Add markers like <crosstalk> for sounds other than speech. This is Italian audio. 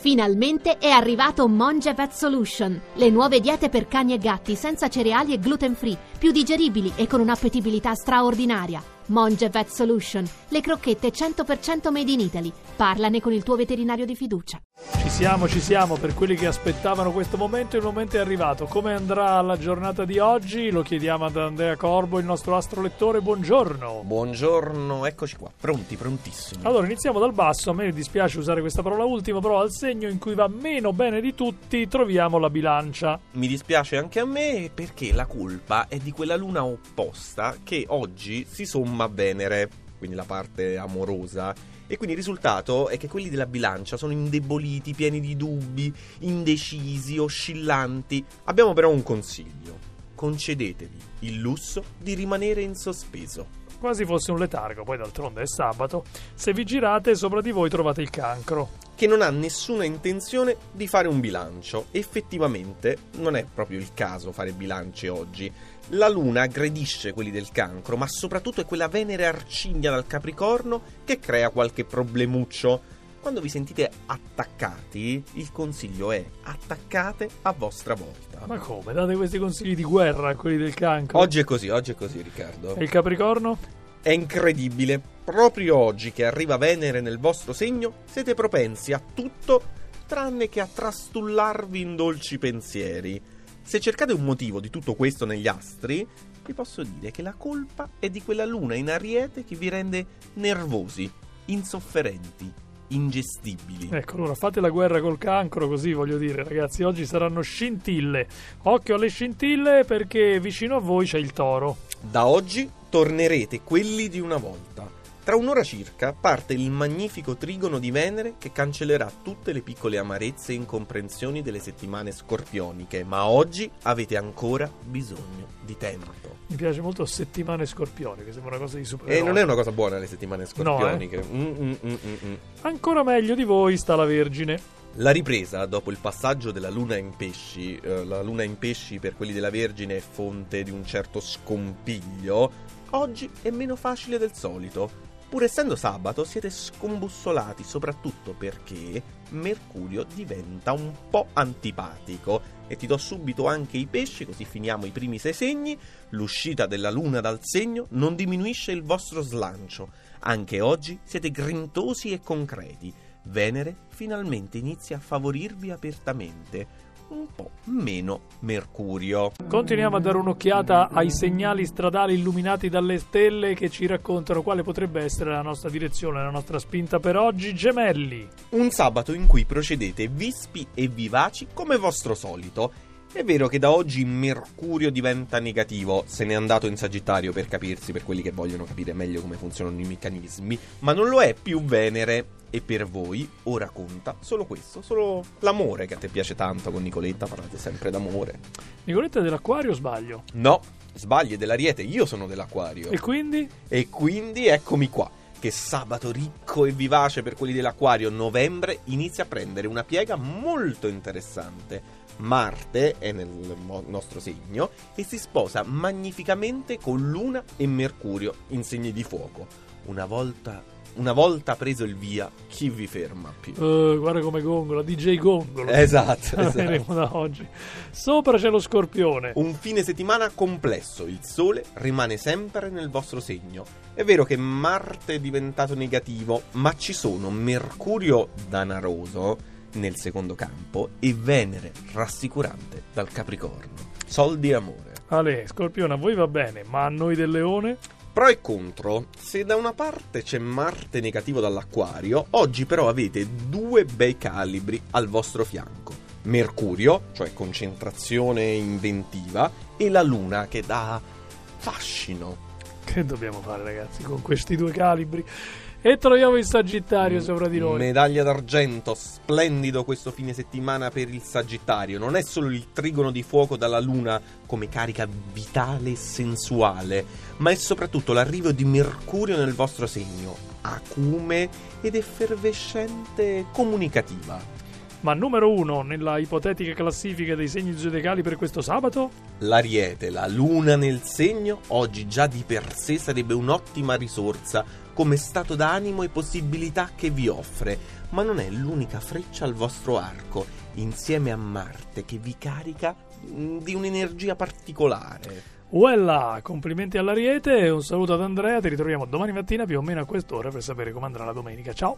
Finalmente è arrivato Monge Vet Solution, le nuove diete per cani e gatti senza cereali e gluten free, più digeribili e con un'appetibilità straordinaria. Monge Vet Solution, le crocchette 100% made in Italy. Parlane con il tuo veterinario di fiducia. Ci siamo, ci siamo, per quelli che aspettavano questo momento, il momento è arrivato. Come andrà la giornata di oggi? Lo chiediamo ad Andrea Corbo, il nostro astrolettore. Buongiorno. Buongiorno, eccoci qua, pronti, prontissimi. Allora, iniziamo dal basso. A me dispiace usare questa parola ultima, però al segno in cui va meno bene di tutti troviamo la bilancia. Mi dispiace anche a me perché la colpa è di quella luna opposta che oggi si somma a Venere, quindi la parte amorosa. E quindi il risultato è che quelli della bilancia sono indeboliti, pieni di dubbi, indecisi, oscillanti. Abbiamo però un consiglio. Concedetevi il lusso di rimanere in sospeso. Quasi fosse un letargo, poi d'altronde è sabato. Se vi girate, sopra di voi trovate il cancro. Che non ha nessuna intenzione di fare un bilancio. Effettivamente non è proprio il caso fare bilance oggi. La luna aggredisce quelli del cancro, ma soprattutto è quella Venere arcigna dal Capricorno che crea qualche problemuccio. Quando vi sentite attaccati, il consiglio è attaccate a vostra volta. Ma come? Date questi consigli di guerra a quelli del cancro? Oggi è così, oggi è così, Riccardo. E il Capricorno? È incredibile. Proprio oggi che arriva Venere nel vostro segno, siete propensi a tutto tranne che a trastullarvi in dolci pensieri. Se cercate un motivo di tutto questo negli astri, vi posso dire che la colpa è di quella luna in ariete che vi rende nervosi, insofferenti, ingestibili. Ecco, allora fate la guerra col cancro, così voglio dire, ragazzi, oggi saranno scintille. Occhio alle scintille perché vicino a voi c'è il toro. Da oggi tornerete quelli di una volta. Tra un'ora circa parte il magnifico trigono di Venere che cancellerà tutte le piccole amarezze e incomprensioni delle settimane scorpioniche, ma oggi avete ancora bisogno di tempo. Mi piace molto settimane scorpioni, che sembra una cosa di super. E non è una cosa buona le settimane scorpioniche. No, eh? mm, mm, mm, Ancora meglio di voi sta la Vergine. La ripresa dopo il passaggio della luna in pesci, eh, la luna in pesci per quelli della Vergine è fonte di un certo scompiglio, oggi è meno facile del solito. Pur essendo sabato siete scombussolati soprattutto perché Mercurio diventa un po' antipatico e ti do subito anche i pesci così finiamo i primi sei segni. L'uscita della luna dal segno non diminuisce il vostro slancio. Anche oggi siete grintosi e concreti. Venere finalmente inizia a favorirvi apertamente un po' meno Mercurio. Continuiamo a dare un'occhiata ai segnali stradali illuminati dalle stelle che ci raccontano quale potrebbe essere la nostra direzione, la nostra spinta per oggi. Gemelli. Un sabato in cui procedete vispi e vivaci come vostro solito. È vero che da oggi Mercurio diventa negativo, se n'è andato in Sagittario per capirsi, per quelli che vogliono capire meglio come funzionano i meccanismi, ma non lo è più Venere. E per voi ora conta solo questo, solo l'amore che a te piace tanto con Nicoletta, parlate sempre d'amore. Nicoletta è dell'acquario o sbaglio? No, sbagli, è dell'ariete, io sono dell'acquario. E quindi? E quindi eccomi qua, che sabato ricco e vivace per quelli dell'acquario, novembre, inizia a prendere una piega molto interessante. Marte è nel nostro segno e si sposa magnificamente con Luna e Mercurio in segni di fuoco. Una volta una volta preso il via, chi vi ferma più? Uh, guarda come gongola, DJ Gongolo. Esatto, <laughs> esatto. da oggi. Sopra c'è lo scorpione. Un fine settimana complesso, il sole rimane sempre nel vostro segno. È vero che Marte è diventato negativo, ma ci sono Mercurio danaroso nel secondo campo e Venere rassicurante dal Capricorno. Soldi e amore. Ale, Scorpione, a voi va bene, ma a noi del Leone? Pro e contro. Se da una parte c'è Marte negativo dall'Acquario, oggi però avete due bei calibri al vostro fianco. Mercurio, cioè concentrazione inventiva, e la Luna che dà fascino. Che dobbiamo fare ragazzi con questi due calibri? E troviamo il Sagittario sopra di noi. Medaglia d'argento, splendido questo fine settimana per il Sagittario. Non è solo il trigono di fuoco dalla Luna come carica vitale e sensuale, ma è soprattutto l'arrivo di Mercurio nel vostro segno, acume ed effervescente comunicativa. Ma numero uno nella ipotetica classifica dei segni zodiacali per questo sabato? L'Ariete, la Luna nel segno, oggi già di per sé sarebbe un'ottima risorsa come stato d'animo e possibilità che vi offre, ma non è l'unica freccia al vostro arco, insieme a Marte che vi carica mm, di un'energia particolare. Uella, complimenti all'Ariete e un saluto ad Andrea, ti ritroviamo domani mattina più o meno a quest'ora per sapere come andrà la domenica. Ciao!